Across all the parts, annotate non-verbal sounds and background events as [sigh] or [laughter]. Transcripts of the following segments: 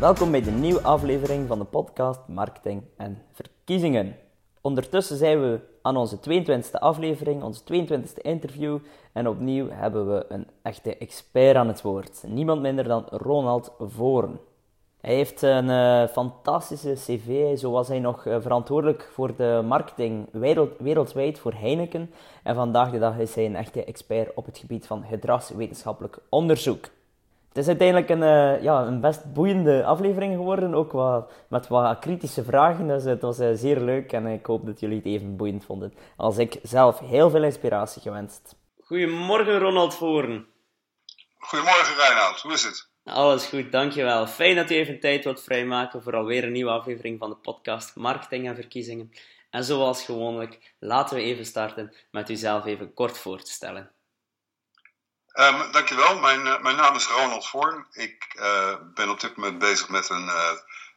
Welkom bij de nieuwe aflevering van de podcast Marketing en Verkiezingen. Ondertussen zijn we aan onze 22e aflevering, onze 22e interview. En opnieuw hebben we een echte expert aan het woord. Niemand minder dan Ronald Voren. Hij heeft een uh, fantastische cv. Zo was hij nog uh, verantwoordelijk voor de marketing wereld, wereldwijd voor Heineken. En vandaag de dag is hij een echte expert op het gebied van gedragswetenschappelijk onderzoek. Het is uiteindelijk een, uh, ja, een best boeiende aflevering geworden, ook wat, met wat kritische vragen. Dus het was zeer leuk en ik hoop dat jullie het even boeiend vonden als ik zelf. Heel veel inspiratie gewenst. Goedemorgen Ronald Voren. Goedemorgen Reinhard, hoe is het? Alles goed, dankjewel. Fijn dat u even tijd wilt vrijmaken voor alweer een nieuwe aflevering van de podcast Marketing en Verkiezingen. En zoals gewoonlijk, laten we even starten met uzelf even kort voor te stellen. Um, dankjewel, mijn, uh, mijn naam is Ronald Voorn. Ik uh, ben op dit moment bezig met een uh,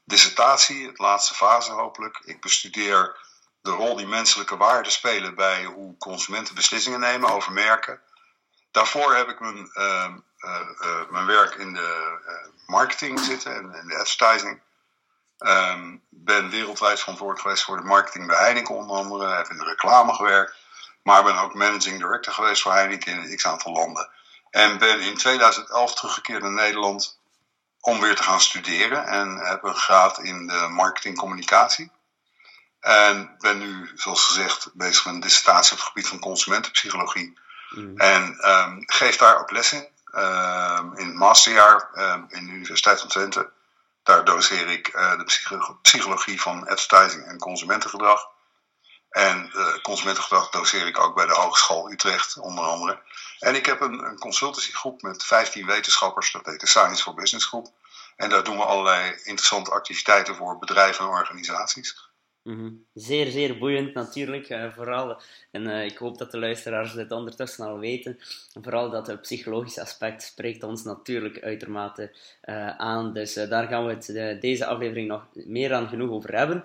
dissertatie, het laatste fase hopelijk. Ik bestudeer de rol die menselijke waarden spelen bij hoe consumenten beslissingen nemen over merken. Daarvoor heb ik mijn ehm, mijn werk in de marketing zitten en in de advertising. Um, ben wereldwijd verantwoordelijk geweest voor de marketing bij Heineken onder andere. Heb in de reclame gewerkt. Maar ben ook managing director geweest voor Heineken in een x-aantal landen. En ben in 2011 teruggekeerd naar Nederland om weer te gaan studeren. En heb een graad in de marketingcommunicatie. En ben nu, zoals gezegd, bezig met een dissertatie op het gebied van consumentenpsychologie. Mm. En um, geef daar ook les in. Ehm, in het masterjaar ehm, in de Universiteit van Twente. Daar doseer ik eh, de psychologie van advertising en consumentengedrag. En uh, consumentengedrag doseer ik ook bij de Hogeschool Utrecht, onder andere. En ik heb een, een consultancygroep met 15 wetenschappers, dat heet de Science for Business Groep. En daar doen we allerlei interessante activiteiten voor bedrijven en organisaties. Mm Zeer, zeer boeiend natuurlijk. Uh, vooral, en uh, ik hoop dat de luisteraars dit ondertussen al weten. Vooral dat het psychologische aspect spreekt ons natuurlijk uitermate uh, aan. Dus daar gaan we het deze aflevering nog meer dan genoeg over hebben.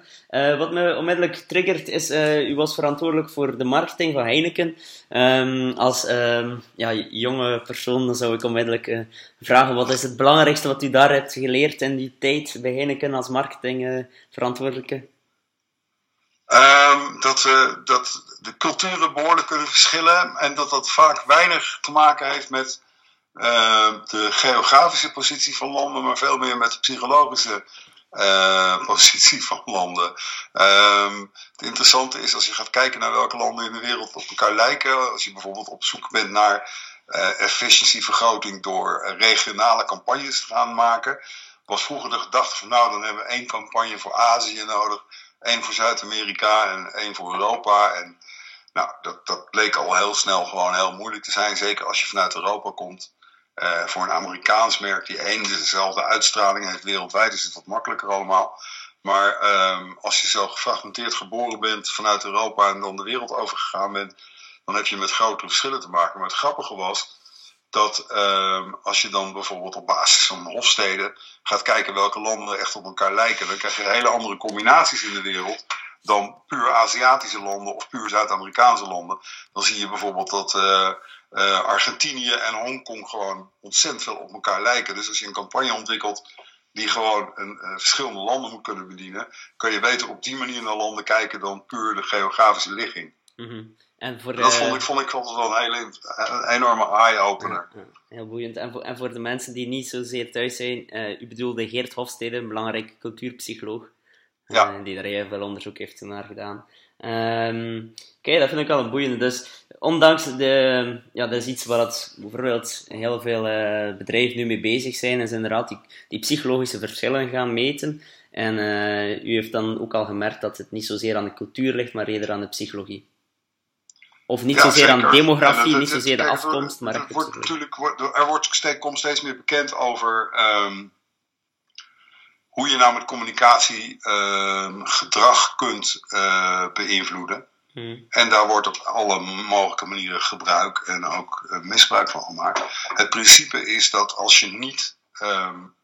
wat me onmiddellijk triggert is, u was verantwoordelijk voor de marketing van Heineken. Um, als um, ja, jonge persoon zou ik onmiddellijk vragen, wat is het belangrijkste wat u daar hebt geleerd in die tijd bij Heineken als marketingverantwoordelijke? Um, dat, uh, dat de culturen behoorlijk kunnen verschillen en dat dat vaak weinig te maken heeft met uh, de geografische positie van landen, maar veel meer met de psychologische uh, [laughs] positie van landen. Um, het interessante is als je gaat kijken naar welke landen in de wereld op elkaar lijken, als je bijvoorbeeld op zoek bent naar efficiëntievergroting door regionale campagnes te gaan maken, was vroeger de gedachte van nou dan hebben we één campagne voor Azië nodig Eén voor Zuid-Amerika en één voor Europa. En nou, dat, dat bleek al heel snel gewoon heel moeilijk te zijn. Zeker als je vanuit Europa komt. Uh, voor een Amerikaans merk die één dezelfde uitstraling heeft wereldwijd, is het wat makkelijker allemaal. Maar um, als je zo gefragmenteerd geboren bent vanuit Europa en dan de wereld overgegaan bent, dan heb je met grotere verschillen te maken. Maar het grappige was dat um, als je dan bijvoorbeeld op basis van hofsteden gaat kijken welke landen echt op elkaar lijken, dan krijg je hele andere combinaties in de wereld dan puur Aziatische landen of puur Zuid-Amerikaanse landen. Dan zie je bijvoorbeeld dat uh, uh, Argentinië en Hongkong gewoon ontzettend veel op elkaar lijken. Dus als je een campagne ontwikkelt die gewoon een, uh, verschillende landen moet kunnen bedienen, kan je beter op die manier naar landen kijken dan puur de geografische ligging. Mm. En voor. Dat vond ik, vond ik altijd wel een hele een enorme eye-opener. Ja, heel boeiend. En voor, en voor de mensen die niet zozeer thuis zijn, uh, u bedoelde Geert Hofstede, een belangrijke cultuurpsycholoog, ja. uh, die daar heel veel onderzoek heeft naar gedaan. Um, Kijk, dat vind ik wel een boeiende. Dus ondanks de, ja, dat is iets waar het, bijvoorbeeld heel veel uh, bedrijven nu mee bezig zijn, is inderdaad die, die psychologische verschillen gaan meten. En u heeft dan ook al gemerkt dat het niet zozeer aan de cultuur ligt, maar eerder aan de psychologie. Of niet zozeer aan demografie, niet zozeer de afkomst, maar er wordt natuurlijk Er wordt steeds, komt steeds meer bekend over um, hoe je nou met communicatie um, gedrag kunt uh, beïnvloeden. Hmm. En daar wordt op alle mogelijke manieren gebruik en ook uh, misbruik van gemaakt. Het principe is dat als je niet um,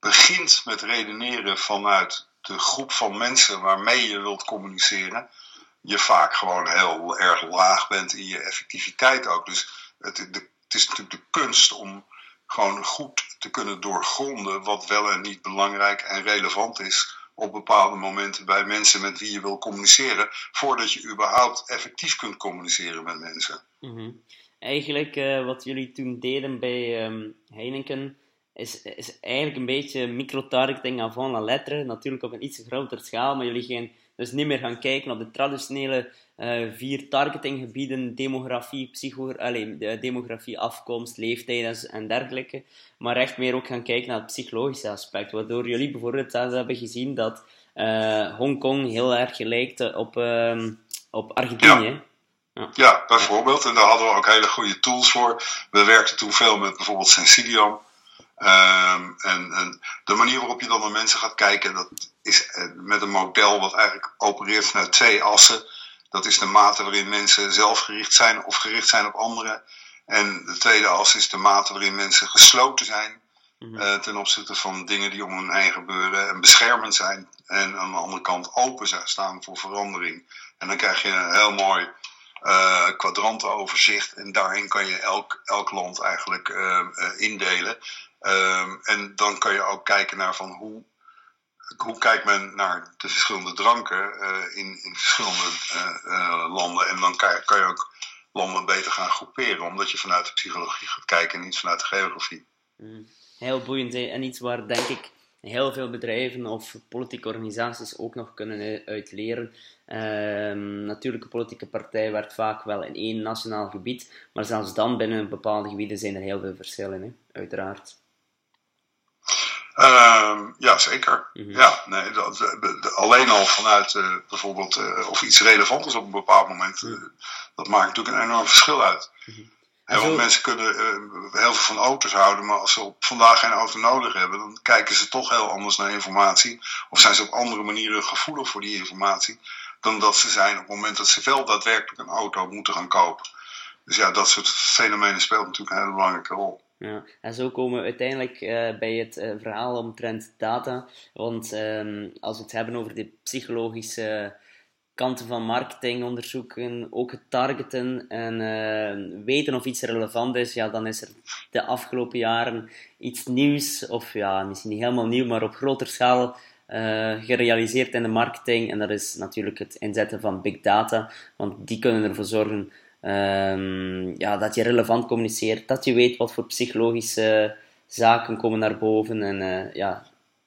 begint met redeneren vanuit de groep van mensen waarmee je wilt communiceren, je vaak gewoon heel erg laag bent in je effectiviteit ook. Dus het, de, het is natuurlijk de kunst om gewoon goed te kunnen doorgronden wat wel en niet belangrijk en relevant is op bepaalde momenten bij mensen met wie je wil communiceren, voordat je überhaupt effectief kunt communiceren met mensen. Mhm. Eigenlijk uh, wat jullie toen deden bij um, Heineken is, is eigenlijk een beetje micro-targeting avant la lettre, natuurlijk op een iets grotere schaal, maar jullie gaan dus niet meer gaan kijken op de traditionele uh, vier targetinggebieden, demografie, psycho allez, de demografie, afkomst, leeftijd en dergelijke. Maar echt meer ook gaan kijken naar het psychologische aspect. Waardoor jullie bijvoorbeeld hebben gezien dat uh, Hongkong heel erg lijkt op, uh, op Argentinië. Ja. ja. bijvoorbeeld. En daar hadden we ook hele goede tools voor. We werkten toen veel met bijvoorbeeld Sensilium. Um, en, en, de manier waarop je dan naar mensen gaat kijken, dat is eh, met een model wat eigenlijk opereert vanuit twee assen. Dat is de mate waarin mensen zelfgericht zijn of gericht zijn op anderen. En de tweede as is de mate waarin mensen gesloten zijn mm ten opzichte van dingen die om hen heen gebeuren en beschermend zijn. En aan de andere kant open staan voor verandering. En dan krijg je een heel mooi uh, kwadrantenoverzicht. En daarin kan je elk, elk land eigenlijk uh, indelen. Um, en dan kan je ook kijken naar van hoe hoe kijkt men naar de verschillende dranken uh, in, in, verschillende uh, landen. En dan kan, kan, je ook landen beter gaan groeperen, omdat je vanuit de psychologie gaat kijken en niet vanuit de geografie. Mm. Heel boeiend en iets waar denk ik heel veel bedrijven of politieke organisaties ook nog kunnen uit leren. Ehm, natuurlijk, een politieke partij werkt vaak wel in één nationaal gebied, maar zelfs dan binnen bepaalde gebieden zijn er heel veel verschillen, hè? uiteraard. Uh, ja, zeker. Mhm. Ja, nee, dat, de, alleen al vanuit uh, bijvoorbeeld uh, of iets relevant is op een bepaald moment, uh, dat maakt natuurlijk een enorm verschil uit. Mm want mensen kunnen heel veel van auto's houden, maar als ze op vandaag geen auto nodig hebben, dan kijken ze toch heel anders naar informatie. Of zijn ze op andere manieren gevoelig voor die informatie dan dat ze zijn op het moment dat ze wel daadwerkelijk een auto moeten gaan kopen. Dus ja, dat soort fenomenen speelt natuurlijk een hele belangrijke rol. Ja, en zo komen we uiteindelijk uh, bij het uh, verhaal omtrent data. Want um, als we het hebben over de psychologische kanten van marketing onderzoeken, ook het targeten en uh, weten of iets relevant is, ja, dan is er de afgelopen jaren iets nieuws, of ja, misschien niet helemaal nieuw, maar op groter schaal gerealiseerd in de marketing. En dat is natuurlijk het inzetten van big data, want die kunnen ervoor zorgen Um, ja, dat je relevant communiceert, dat je weet wat voor psychologische zaken komen naar boven. En uh, ja,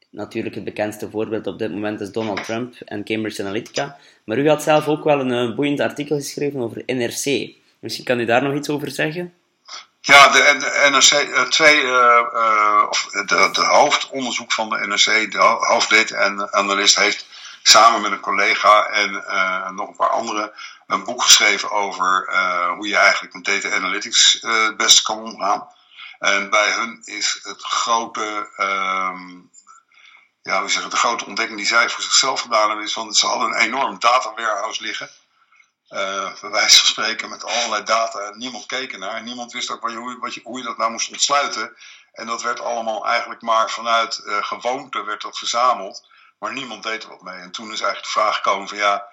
natuurlijk het bekendste voorbeeld op dit moment is Donald Trump en Cambridge Analytica. Maar u had zelf ook wel een, een boeiend artikel geschreven over NRC. Misschien kan u daar nog iets over zeggen? Ja, de, NRC, uh, twee, uh, de, de hoofdonderzoek van de NRC, de hoofddata-analyst, heeft samen met een collega en nog een paar anderen een boek geschreven over uh, hoe je eigenlijk met data analytics uh, het beste kan omgaan. En bij hun is het grote, um, ja, hoe zeggen, de grote ontdekking die zij voor zichzelf gedaan hebben, is van ze hadden een enorm data warehouse liggen. Uh, bij wijze van spreken met allerlei data. Niemand keek ernaar niemand wist ook wat hoe, je, hoe je dat nou moest ontsluiten. En dat werd allemaal eigenlijk maar vanuit gewoonte werd dat verzameld. Maar niemand deed er wat mee. En toen is eigenlijk de vraag gekomen van ja,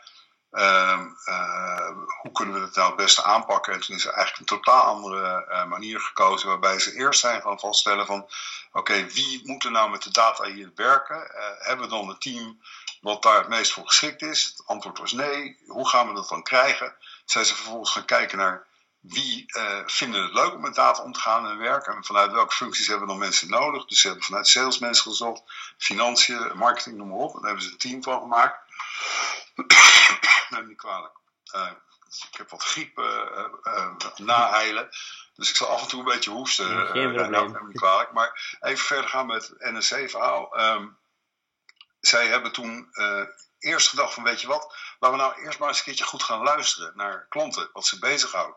uh, uh, hoe kunnen we het nou het beste aanpakken? En toen is er eigenlijk een totaal andere uh, manier gekozen, waarbij ze eerst zijn gaan vaststellen van, oké, wie moet er nou met de data hier werken? Eh, hebben we dan een team wat daar het meest voor geschikt is? Het antwoord was nee. Hoe gaan we dat dan krijgen? Zijn ze vervolgens gaan kijken naar wie vinden het leuk om met data om te gaan en werken? En vanuit welke functies hebben we dan mensen nodig? Dus ze hebben vanuit salesmensen gezocht, financiën, marketing, noem maar op. En daar hebben ze een team van gemaakt. [coughs] Neem niet kwalijk. Uh, ik heb wat griep uh, uh, naheilen. Dus ik zal af en toe een beetje hoesten. Ja, geen probleem. Niet kwalijk. Maar even verder gaan met het NSC-verhaal. Um, zij hebben toen eerst gedacht van weet je wat, laten we nou eerst maar eens een keertje goed gaan luisteren naar klanten, wat ze bezighouden,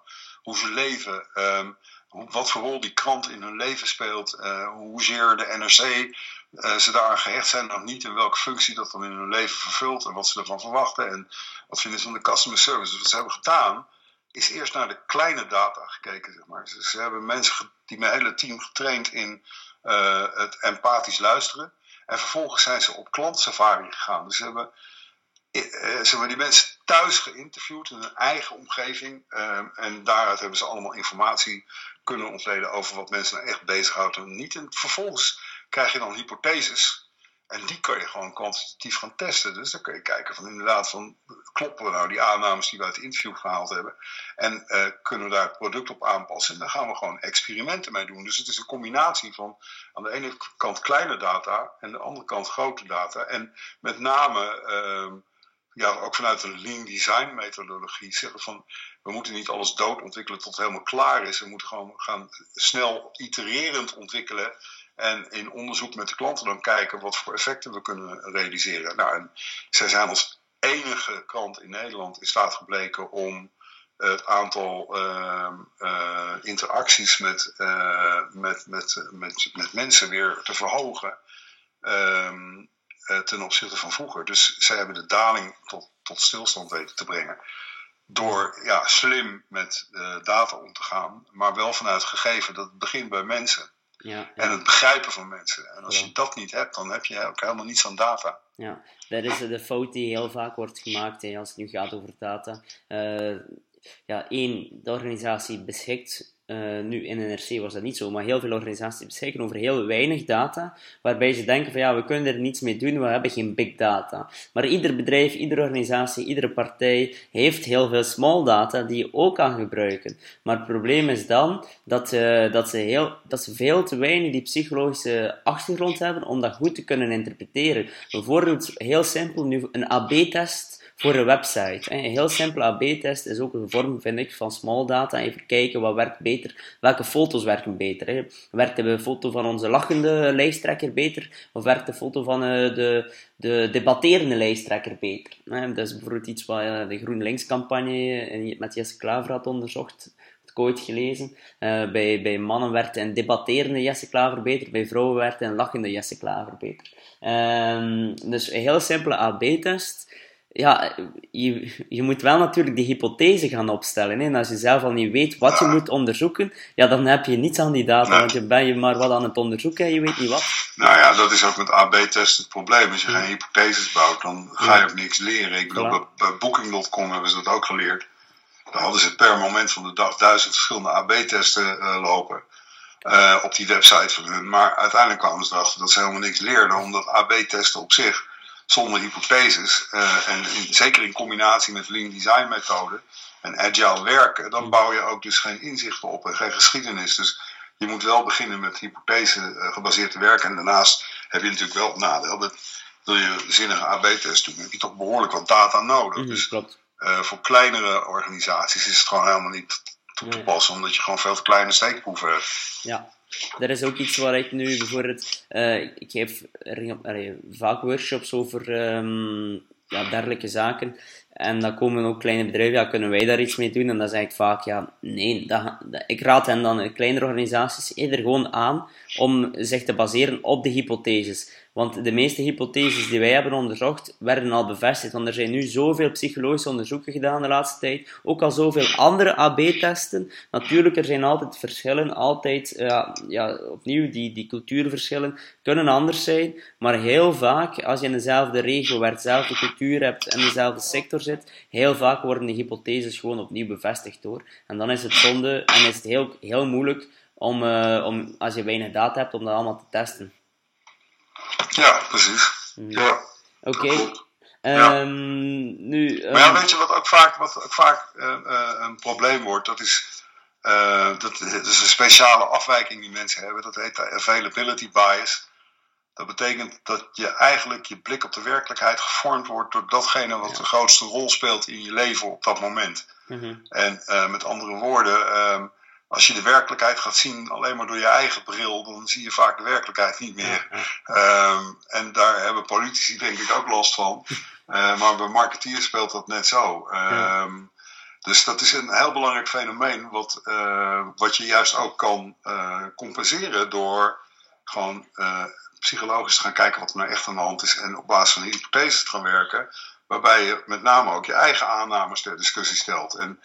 hoe ze leven, um, wat voor rol die krant in hun leven speelt, uh, hoezeer de NRC uh, ze daaraan gehecht zijn of niet en welke functie dat dan in hun leven vervult en wat ze ervan verwachten en wat vinden ze van de customer service. Dus wat ze hebben gedaan is eerst naar de kleine data gekeken. Zeg maar. Dus ze hebben mensen die mijn hele team getraind in uh, het empathisch luisteren. En vervolgens zijn ze op klantsafari gegaan. Dus ze hebben zeg maar, die mensen thuis geïnterviewd in hun eigen omgeving. Ehm, en daaruit hebben ze allemaal informatie kunnen ontleden over wat mensen nou echt bezighoudt en niet. En vervolgens krijg je dan hypotheses. En die kun je gewoon kwantitatief gaan testen. Dus dan kun je kijken van inderdaad van kloppen we nou die aannames die we uit het interview gehaald hebben. En uh, kunnen we daar het product op aanpassen. En dan gaan we gewoon experimenten mee doen. Dus het is een combinatie van aan de ene kant kleine data en aan de andere kant grote data. En met name uh, ja, ook vanuit een lean design methodologie zeggen van we moeten niet alles dood ontwikkelen tot het helemaal klaar is. We moeten gewoon gaan snel itererend ontwikkelen. En in onderzoek met de klanten dan kijken wat voor effecten we kunnen realiseren. Nou, en zij zijn als enige krant in Nederland in staat gebleken om het aantal uh, uh, interacties met, uh, met, met, met, met mensen weer te verhogen. Ehm, eh, ten opzichte van vroeger. Dus zij hebben de daling tot, tot stilstand weten te brengen. Door ja, slim met data om te gaan, maar wel vanuit gegeven dat het begint bij mensen. Ja, ja. En het begrijpen van mensen. En als je dat niet hebt, dan heb je ook helemaal niets aan data. Ja, dat is de fout die heel vaak wordt gemaakt hè, als het nu gaat over data. Uh, ja, één, de organisatie beschikt uh, nu in NRC was dat niet zo, maar heel veel organisaties beschikken over heel weinig data, waarbij ze denken van ja, we kunnen er niets mee doen, we hebben geen big data. Maar ieder bedrijf, iedere organisatie, iedere partij heeft heel veel small data die je ook kan gebruiken. Maar het probleem is dan dat, uh, dat, ze, heel, dat ze veel te weinig die psychologische achtergrond hebben om dat goed te kunnen interpreteren. Bijvoorbeeld, heel simpel, nu een AB-test voor een website. Een heel simpele AB-test is ook een vorm, vind ik, van small data. Even kijken wat werkt beter, welke foto's werken beter. Werkt de foto van onze lachende lijsttrekker beter, of werkt de foto van uh, de, de debatterende lijsttrekker beter? Dat is bijvoorbeeld iets wat uh, de GroenLinks-campagne eh, met Jesse Klaver had onderzocht ooit gelezen. Uh, bij, bij mannen werd een debatterende Jesse Klaver beter, bij vrouwen werd een lachende Jesse Klaver beter. Um, dus een heel simpele AB-test ja, je, je moet wel natuurlijk die hypothese gaan opstellen. Hè? En als je zelf al niet weet wat je moet onderzoeken, ja, dan heb je niets aan die data, want je ben je maar wat aan het onderzoeken en je weet niet wat. Nou ja, dat is ook met AB-testen het probleem. Als je geen hypotheses bouwt, dan ga je ook niks leren. Ik bedoel, bij, bij Booking.com hebben ze dat ook geleerd. Dan hadden ze per moment van de dag duizend verschillende AB-testen uh, lopen. Uh, op die website van hun. Maar uiteindelijk kwamen ze erachter dat ze helemaal niks leerden, omdat AB-testen op zich zonder hypotheses. Uh, en in, zeker in combinatie met lean design methoden en agile werken, dan bouw je ook dus geen inzichten op en geen geschiedenis. Dus je moet wel beginnen met hypothese uh, gebaseerd te werken. En daarnaast heb je natuurlijk wel het nadeel dat wil je zinnige AB-test doen, heb je toch behoorlijk wat data nodig. Mm, dus. Uh, voor kleinere organisaties is het gewoon helemaal niet toe te passen, omdat je gewoon veel te kleine steekproeven hebt. Ja, dat is ook iets waar ik nu bijvoorbeeld... Uh, ik geef vaak workshops over um, ja, dergelijke zaken. En dan komen ook kleine bedrijven, ja, kunnen wij daar iets mee doen? En dan zeg ik vaak, ja, nee. Dat, dat, ik raad hen dan, kleinere organisaties, eerder gewoon aan om zich te baseren op de hypotheses. Want de meeste hypotheses die wij hebben onderzocht, werden al bevestigd. Want er zijn nu zoveel psychologische onderzoeken gedaan de laatste tijd. Ook al zoveel andere AB-testen. Natuurlijk, er zijn altijd verschillen. Altijd, ja, ja, opnieuw, die, die cultuurverschillen kunnen anders zijn. Maar heel vaak, als je in dezelfde regio werkt, dezelfde cultuur hebt en dezelfde sector zit, heel vaak worden die hypotheses gewoon opnieuw bevestigd hoor. En dan is het zonde en is het heel, heel moeilijk om, uh, om, als je weinig data hebt, om dat allemaal te testen. Ja, precies. Mm. Ja. Oké. Okay. Ja. Um, nu, um... Maar ja, weet je wat ook vaak, wat ook vaak uh, uh, een probleem wordt? Dat is, uh, dat, dat, is een speciale afwijking die mensen hebben. Dat heet de availability bias. Dat betekent dat je eigenlijk je blik op de werkelijkheid gevormd wordt door datgene wat de grootste rol speelt in je leven op dat moment. Mm -hmm. En met andere woorden, um, als je de werkelijkheid gaat zien alleen maar door je eigen bril, dan zie je vaak de werkelijkheid niet meer. Um, en daar hebben politici denk ik ook last van. Uh, [laughs] maar bij marketeers speelt dat net zo. Um, dus dat is een heel belangrijk fenomeen, wat, uh, wat je juist ook kan uh, compenseren door gewoon psychologisch te gaan kijken wat er nou echt aan de hand is en op basis van hypotheses te gaan werken. Waarbij je met name ook je eigen aannames ter discussie stelt. En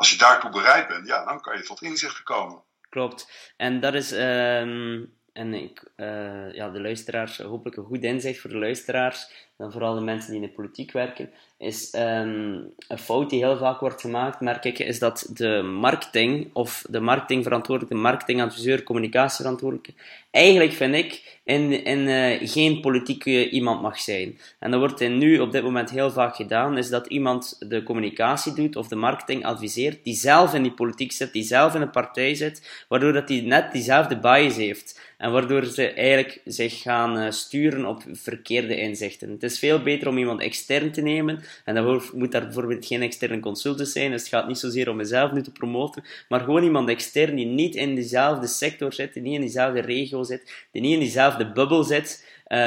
als je daartoe bereid bent, ja, dan kan je tot inzichten komen. Klopt. En dat is, um, en ik, uh, ja, de luisteraars, hopelijk een goed inzicht voor de luisteraars. Dan vooral de mensen die in de politiek werken, is um, een fout die heel vaak wordt gemaakt, merk ik, is dat de marketing of de marketingverantwoordelijke, marketingadviseur, communicatieverantwoordelijke, eigenlijk vind ik in, in uh, geen politieke iemand mag zijn. En dat wordt in nu op dit moment heel vaak gedaan, is dat iemand de communicatie doet of de marketing adviseert, die zelf in die politiek zit, die zelf in een partij zit, waardoor dat hij net diezelfde bias heeft. En waardoor ze eigenlijk zich gaan uh, sturen op verkeerde inzichten. Het is veel beter om iemand extern te nemen. En dan moet daar bijvoorbeeld geen externe consultant zijn. Dus het gaat niet zozeer om mezelf nu te promoten. Maar gewoon iemand extern die niet in dezelfde sector zit, die niet in diezelfde regio zit, die niet in diezelfde bubbel zit, uh,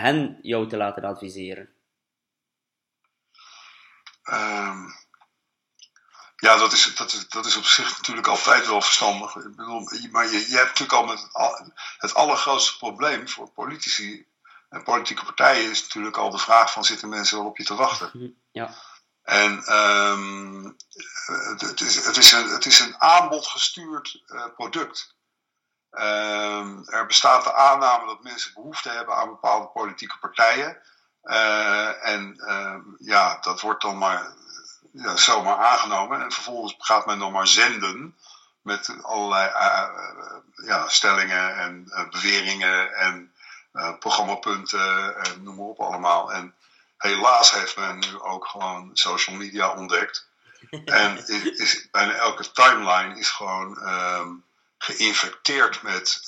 hen jou te laten adviseren. Um, ja, dat is, dat, is, dat is op zich natuurlijk altijd wel verstandig. Maar je, je hebt natuurlijk al met het allergrootste probleem voor politici en politieke partijen is natuurlijk al de vraag van zitten mensen wel op je te wachten. Ja. En um, het, is, het, is een, het is een aanbodgestuurd uh, product. Um, er bestaat de aanname dat mensen behoefte hebben aan bepaalde politieke partijen. Uh, en uh, ja, dat wordt dan maar ja, zomaar aangenomen. En vervolgens gaat men dan maar zenden met allerlei uh, ja, stellingen en beweringen en programmapunten en noem maar op allemaal. En helaas heeft men nu ook gewoon social media ontdekt. [laughs] en is, is, bijna elke timeline is gewoon um, geïnfecteerd met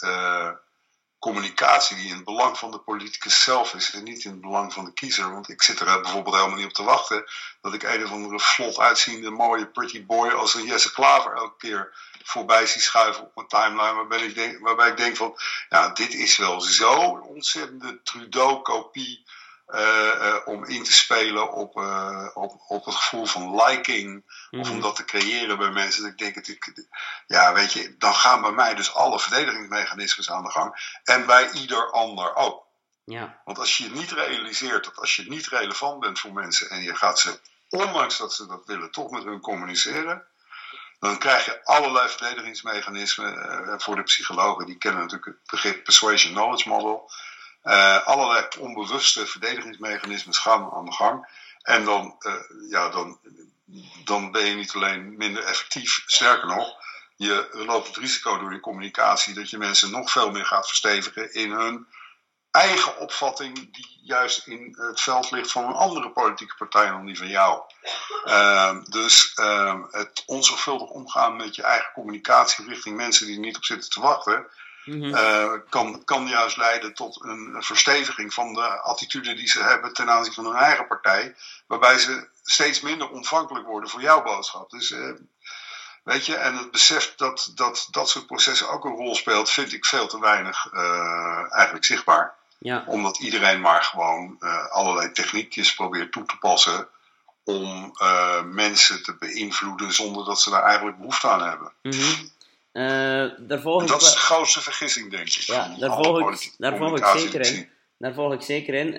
communicatie die in het belang van de politicus zelf is en niet in het belang van de kiezer. Want ik zit er bijvoorbeeld helemaal niet op te wachten dat ik een of andere vlot uitziende mooie pretty boy als een Jesse Klaver elke keer voorbij zie schuiven op mijn timeline. Waarbij ik denk, waarbij ik denk van, ja, dit is wel zo'n ontzettende Trudeau-kopie uh, om in te spelen op, uh, op, op het gevoel van liking. Of om mhm. dat te creëren bij mensen. Dat ik denk, dat ik, ja, weet je, dan gaan bij mij dus alle verdedigingsmechanismes aan de gang. En bij ieder ander ook. Ja. Want als je niet realiseert dat als je niet relevant bent voor mensen en je gaat ze, ondanks dat ze dat willen, toch met hun communiceren. Dan krijg je allerlei verdedigingsmechanismen. voor de psychologen, die kennen natuurlijk het begrip Persuasion Knowledge Model. Uh, allerlei onbewuste verdedigingsmechanismen gaan aan de gang. En dan, uh, ja, dan, dan ben je niet alleen minder effectief, sterker nog, je loopt het risico door je communicatie dat je mensen nog veel meer gaat verstevigen in hun eigen opvatting, die juist in het veld ligt van een andere politieke partij dan die van jou. Uh, dus uh, het onzorgvuldig omgaan met je eigen communicatie richting mensen die er niet op zitten te wachten, uh, kan, kan juist leiden tot een versteviging van de attitude die ze hebben ten aanzien van hun eigen partij, waarbij ze steeds minder ontvankelijk worden voor jouw boodschap. Dus uh, weet je, en het besef dat, dat dat soort processen ook een rol speelt, vind ik veel te weinig uh, eigenlijk zichtbaar. Ja. Omdat iedereen maar gewoon allerlei techniekjes probeert toe te passen om mensen te beïnvloeden zonder dat ze daar eigenlijk behoefte aan hebben. Mm -hmm. Uh, daar volg dat is de grootste vergissing, denk ik. Ja, daar volg ik, daar volg ik zeker in. Daar volg ik zeker in.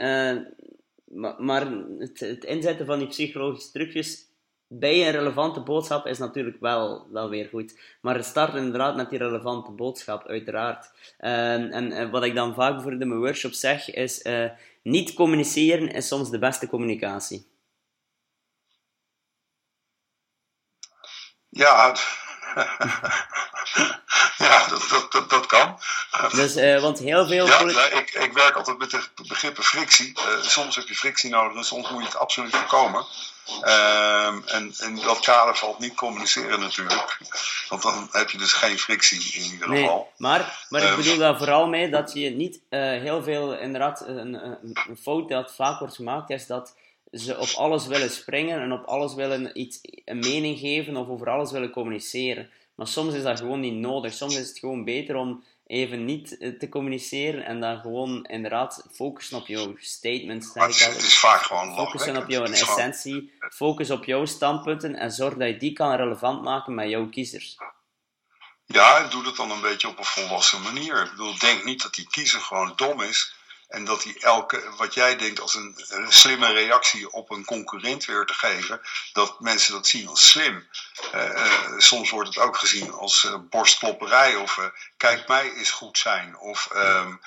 Maar, maar het, het, inzetten van die psychologische trucjes bij een relevante boodschap is natuurlijk wel, wel weer goed. Maar start inderdaad met die relevante boodschap, uiteraard. Uh, en, en, wat ik dan vaak voor in mijn workshop zeg, is niet communiceren is soms de beste communicatie. Ja, [laughs] ja, dat, dat, dat, kan. Dus, uh, want heel veel. Ja, ja ik, ik, werk altijd met de begrippen frictie. Uh, soms heb je frictie nodig en soms moet je het absoluut voorkomen. Uh, en in dat kader valt niet communiceren natuurlijk. Want dan heb je dus geen frictie in ieder nee, geval. Maar, maar ik ehm, bedoel daar vooral mee dat je niet uh, heel veel, inderdaad, een, een, een fout dat vaak wordt gemaakt, is dat ze op alles willen springen en op alles willen iets, een mening geven of over alles willen communiceren. Maar soms is dat gewoon niet nodig. Soms is het gewoon beter om even niet eh, te communiceren en dan gewoon inderdaad focussen op jouw statements. Het is, het is vaak gewoon Focussen op jouw essentie, focus op jouw standpunten en zorg dat je die kan relevant maken met jouw kiezers. Ja, en doe dat dan een beetje op een volwassen manier. Ik bedoel, denk niet dat die kiezer gewoon dom is En dat hij elke, wat jij denkt als een, slimme reactie op een concurrent weer te geven, dat mensen dat zien als slim. Uh, uh, soms wordt het ook gezien als uh, of kijk mij is goed zijn of um,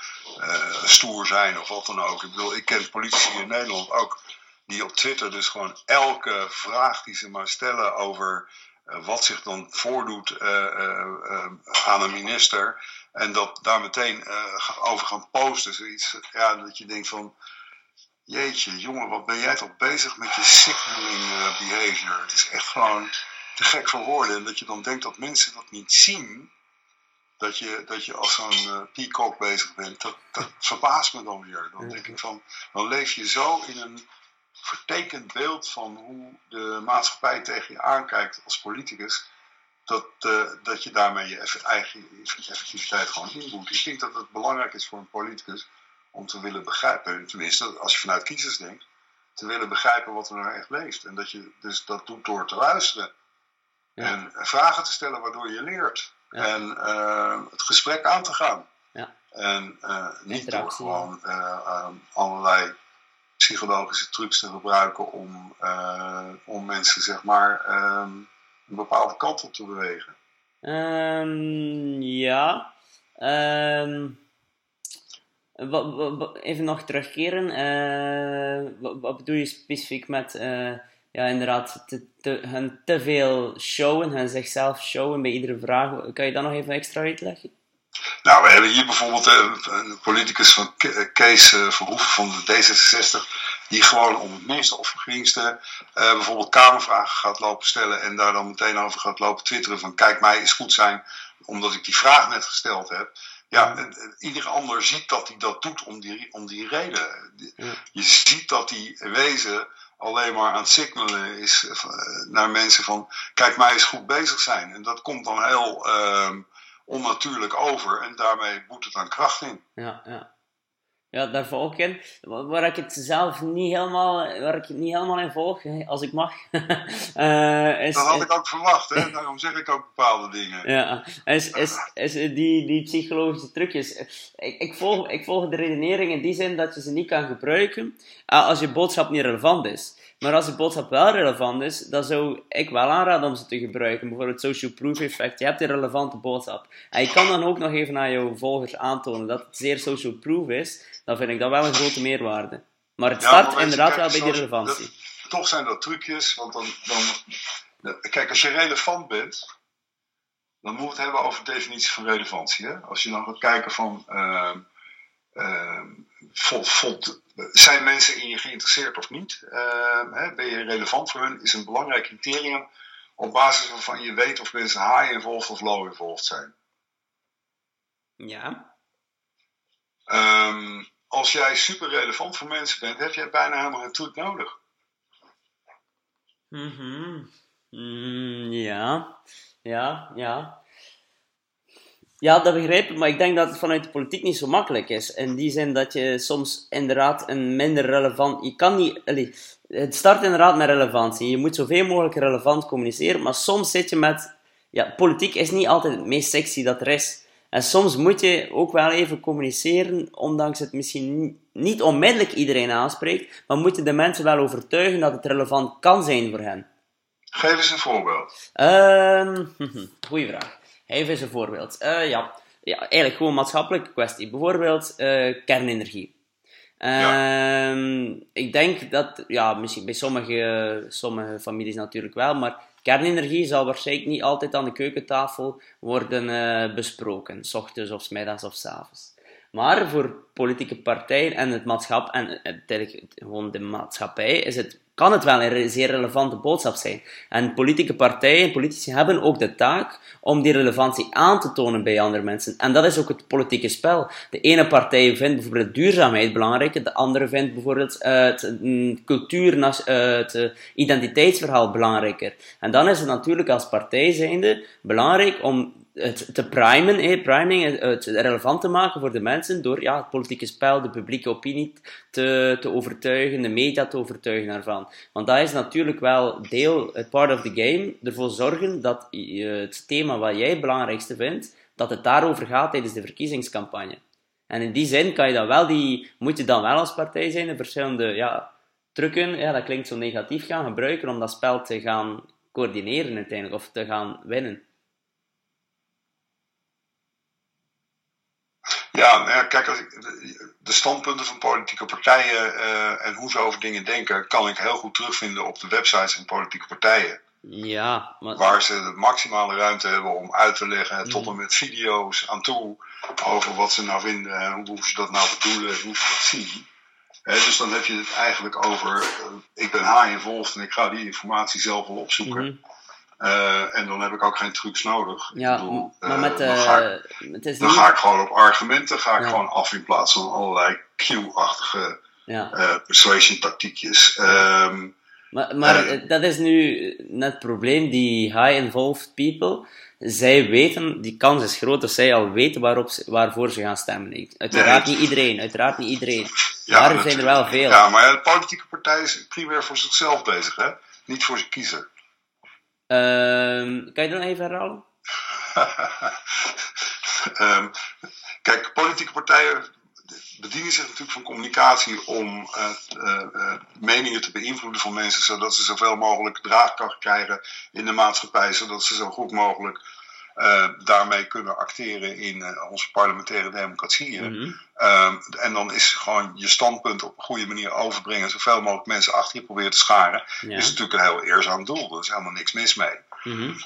stoer zijn of wat dan ook. Ik bedoel, ik ken politici in Nederland ook die op Twitter dus gewoon elke vraag die ze maar stellen over wat zich dan voordoet aan een minister en dat daar meteen uh, over gaan posten. Zoiets ja, dat je denkt van. Jeetje, jongen, wat ben jij toch bezig met je signaling uh, behavior? Het is echt gewoon te gek voor woorden. En dat je dan denkt dat mensen dat niet zien. Dat je, dat je als zo'n uh, peacock bezig bent. Dat, dat verbaast me dan weer. Dan denk ik van. Dan leef je zo in een vertekend beeld van hoe de maatschappij tegen je aankijkt als politicus dat, uh, dat je daarmee je eigen effectiviteit gewoon inboet. Ik denk dat het belangrijk is voor een politicus om te willen begrijpen, tenminste als je vanuit kiezers denkt, te willen begrijpen wat er nou echt leeft. En dat je dus dat doet door te luisteren. Ja. En vragen te stellen waardoor je leert. Ja. En uh, het gesprek aan te gaan. Ja. En uh, niet door gewoon allerlei psychologische trucs te gebruiken om, om mensen zeg maar um, een bepaalde kant op te bewegen? Um, ja. Um, wat, wat, even nog terugkeren. Uh, wat, wat, bedoel je specifiek met uh, ja, inderdaad te, te, hun te veel showen, hun zichzelf showen bij iedere vraag? Kan je dat nog even extra uitleggen? Nou, we hebben hier bijvoorbeeld een, een politicus van Kees Verhoeven van de D66 die gewoon om het minste of geringste uh, bijvoorbeeld kamervragen gaat lopen stellen en daar dan meteen over gaat lopen twitteren van kijk mij is goed zijn omdat ik die vraag net gesteld heb. Ja, en ieder ander ziet dat hij dat doet om die, om die reden. Ja. Je ziet dat die wezen alleen maar aan het signalen is uh, naar mensen van kijk mij is goed bezig zijn. En dat komt dan heel uh, onnatuurlijk over en daarmee boet het aan kracht in. Ja, ja. Ja, daar volg ik in. Waar ik het zelf niet helemaal, waar ik het niet helemaal in volg, als ik mag. uh, [laughs] is, dat had ik ook verwacht, hè? daarom zeg ik ook bepaalde dingen. Ja, is, is, is die, die psychologische trucjes. Ik, ik, volg, ik volg de redenering in die zin dat je ze niet kan gebruiken als je boodschap niet relevant is. Maar als de boodschap wel relevant is, dan zou ik wel aanraden om ze te gebruiken. Bijvoorbeeld het social proof effect. Je hebt een relevante boodschap. En je kan dan ook nog even aan jouw volgers aantonen dat het zeer social proof is. Dan vind ik dat wel een grote meerwaarde. Maar het start inderdaad wel bij die relevantie. Dat, toch zijn dat trucjes, want dan, dan... Kijk, als je relevant bent, dan moeten we het hebben over de definitie van relevantie. Hè? Als je dan gaat kijken van... Uh, uh, zijn mensen in je geïnteresseerd of niet? Uh, hè, ben je relevant voor hun? Is een belangrijk criterium op basis waarvan je weet of mensen high involved of low involved zijn. Ja. Um, als jij super relevant voor mensen bent, heb jij bijna helemaal een truc nodig. Mm mm, ja, ja, ja. Ja, dat begrijp ik, maar ik denk dat het vanuit de politiek niet zo makkelijk is. In die zin dat je soms inderdaad een minder relevant. Je kan niet. Het start inderdaad met relevantie. Je moet zoveel mogelijk relevant communiceren, maar soms zit je met. Ja, politiek is niet altijd het meest sexy dat er is. En soms moet je ook wel even communiceren, ondanks het misschien niet onmiddellijk iedereen aanspreekt, maar moet je de mensen wel overtuigen dat het relevant kan zijn voor hen. Geef eens een voorbeeld. Um, [laughs] goeie vraag. Geef eens een voorbeeld. Uh, ja. ja, eigenlijk gewoon een maatschappelijke kwestie. Bijvoorbeeld uh, kernenergie. Ja. Uh, ik denk dat, ja, misschien bij sommige, sommige families natuurlijk wel, maar kernenergie zal waarschijnlijk niet altijd aan de keukentafel worden uh, besproken, s ochtends of s middags of s avonds. Maar voor politieke partijen en het maatschappij, en uh, gewoon de maatschappij, is het kan het wel een zeer relevante boodschap zijn. En politieke partijen en politici hebben ook de taak om die relevantie aan te tonen bij andere mensen. En dat is ook het politieke spel. De ene partij vindt bijvoorbeeld duurzaamheid belangrijk, de andere vindt bijvoorbeeld uh, het mm, cultuur, uh, het identiteitsverhaal belangrijker. En dan is het natuurlijk als partij zijnde belangrijk om het te primen, eh, priming, het relevant te maken voor de mensen door ja, het politieke spel, de publieke opinie te, te overtuigen, de media te overtuigen daarvan. Want dat is natuurlijk wel deel, het part of the game, ervoor zorgen dat je het thema wat jij het belangrijkste vindt, dat het daarover gaat tijdens de verkiezingscampagne. En in die zin kan je dan wel die, moet je dan wel als partij zijn, de verschillende ja, trucken, ja, dat klinkt zo negatief, gaan gebruiken om dat spel te gaan coördineren uiteindelijk, of te gaan winnen. Ja, nou ja, kijk, de standpunten van politieke partijen uh, en hoe ze over dingen denken, kan ik heel goed terugvinden op de websites van politieke partijen. Ja, maar... Waar ze de maximale ruimte hebben om uit te leggen, tot en met video's aan toe, over wat ze nou vinden en hoe ze dat nou bedoelen en hoe ze dat zien. dus dan heb je het eigenlijk over, uh, ik ben high involved en ik ga die informatie zelf wel opzoeken. Mm -hmm. en dan heb ik ook geen trucs nodig. Ja, bedoel, maar met, dan, ga ik, het is dan ga ik gewoon op argumenten ga ik ja. gewoon af in plaats van allerlei Q-achtige ja. persuasion tactiekjes. Um, maar, maar dat is nu net het probleem, die high-involved people. Zij weten, die kans is groot dat zij al weten waarop ze, waarvoor ze gaan stemmen. Uiteraard niet iedereen, uiteraard niet iedereen. Ja, maar er zijn er wel veel. Ja, maar de politieke partij is primair voor zichzelf bezig, hè? Niet voor zijn kiezer. Um, kan je dat even herhalen? um, [laughs] kijk, politieke partijen bedienen zich natuurlijk van communicatie om uh, uh, meningen te beïnvloeden van mensen, zodat ze zoveel mogelijk draagkracht krijgen in de maatschappij, zodat ze zo goed mogelijk uh, daarmee kunnen acteren in onze parlementaire democratieën. Mm -hmm. en dan is gewoon je standpunt op een goede manier overbrengen, zoveel mogelijk mensen achter je proberen te scharen, ja. is natuurlijk een heel eerzaam doel. Er is helemaal niks mis mee. Mm -hmm.